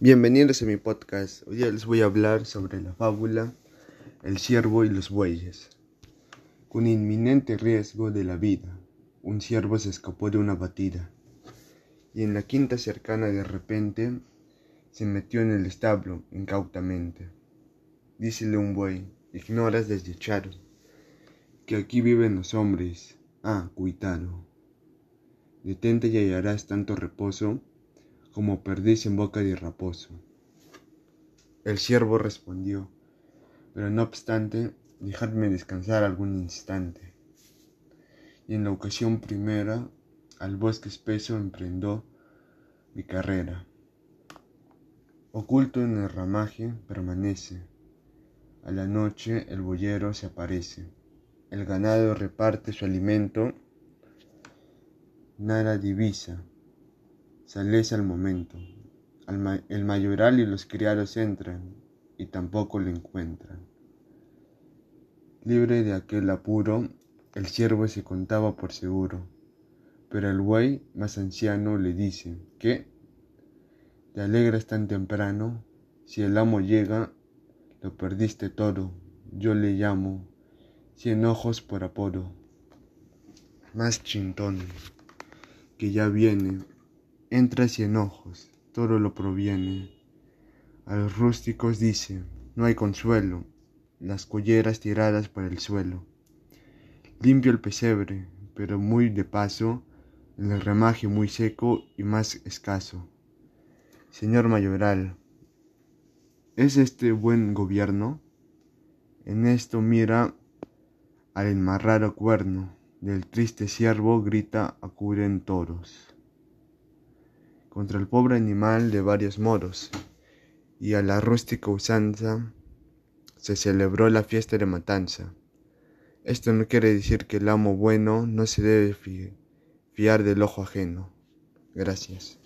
Bienvenidos a mi podcast. Hoy les voy a hablar sobre la fábula El ciervo y los bueyes. Con inminente riesgo de la vida, un ciervo se escapó de una batida y en la quinta cercana de repente se metió en el establo incautamente. Dícele un buey, ignoras desdichado, que aquí viven los hombres. Ah, cuitado. Detente y hallarás tanto reposo como perdiz en boca de raposo. El siervo respondió, pero no obstante, dejadme descansar algún instante. Y en la ocasión primera, al bosque espeso emprendó mi carrera. Oculto en el ramaje permanece. A la noche el boyero se aparece. El ganado reparte su alimento. Nada divisa Sales al momento. el mayoral y los criados entran y tampoco le encuentran. Libre de aquel apuro, el siervo se contaba por seguro, pero el buey más anciano le dice, ¿qué? ¿Te alegras tan temprano? Si el amo llega, lo perdiste todo. Yo le llamo cien ojos por apodo. Más chintón, que ya viene entra cien ojos, todo lo proviene. A los rústicos dice, no hay consuelo, las colleras tiradas por el suelo. Limpio el pesebre, pero muy de paso, el remaje muy seco y más escaso. Señor mayoral, ¿es este buen gobierno? En esto mira al enmarrado cuerno, del triste siervo grita acuden toros contra el pobre animal de varios moros, y a la rústica usanza se celebró la fiesta de matanza. Esto no quiere decir que el amo bueno no se debe fiar del ojo ajeno. Gracias.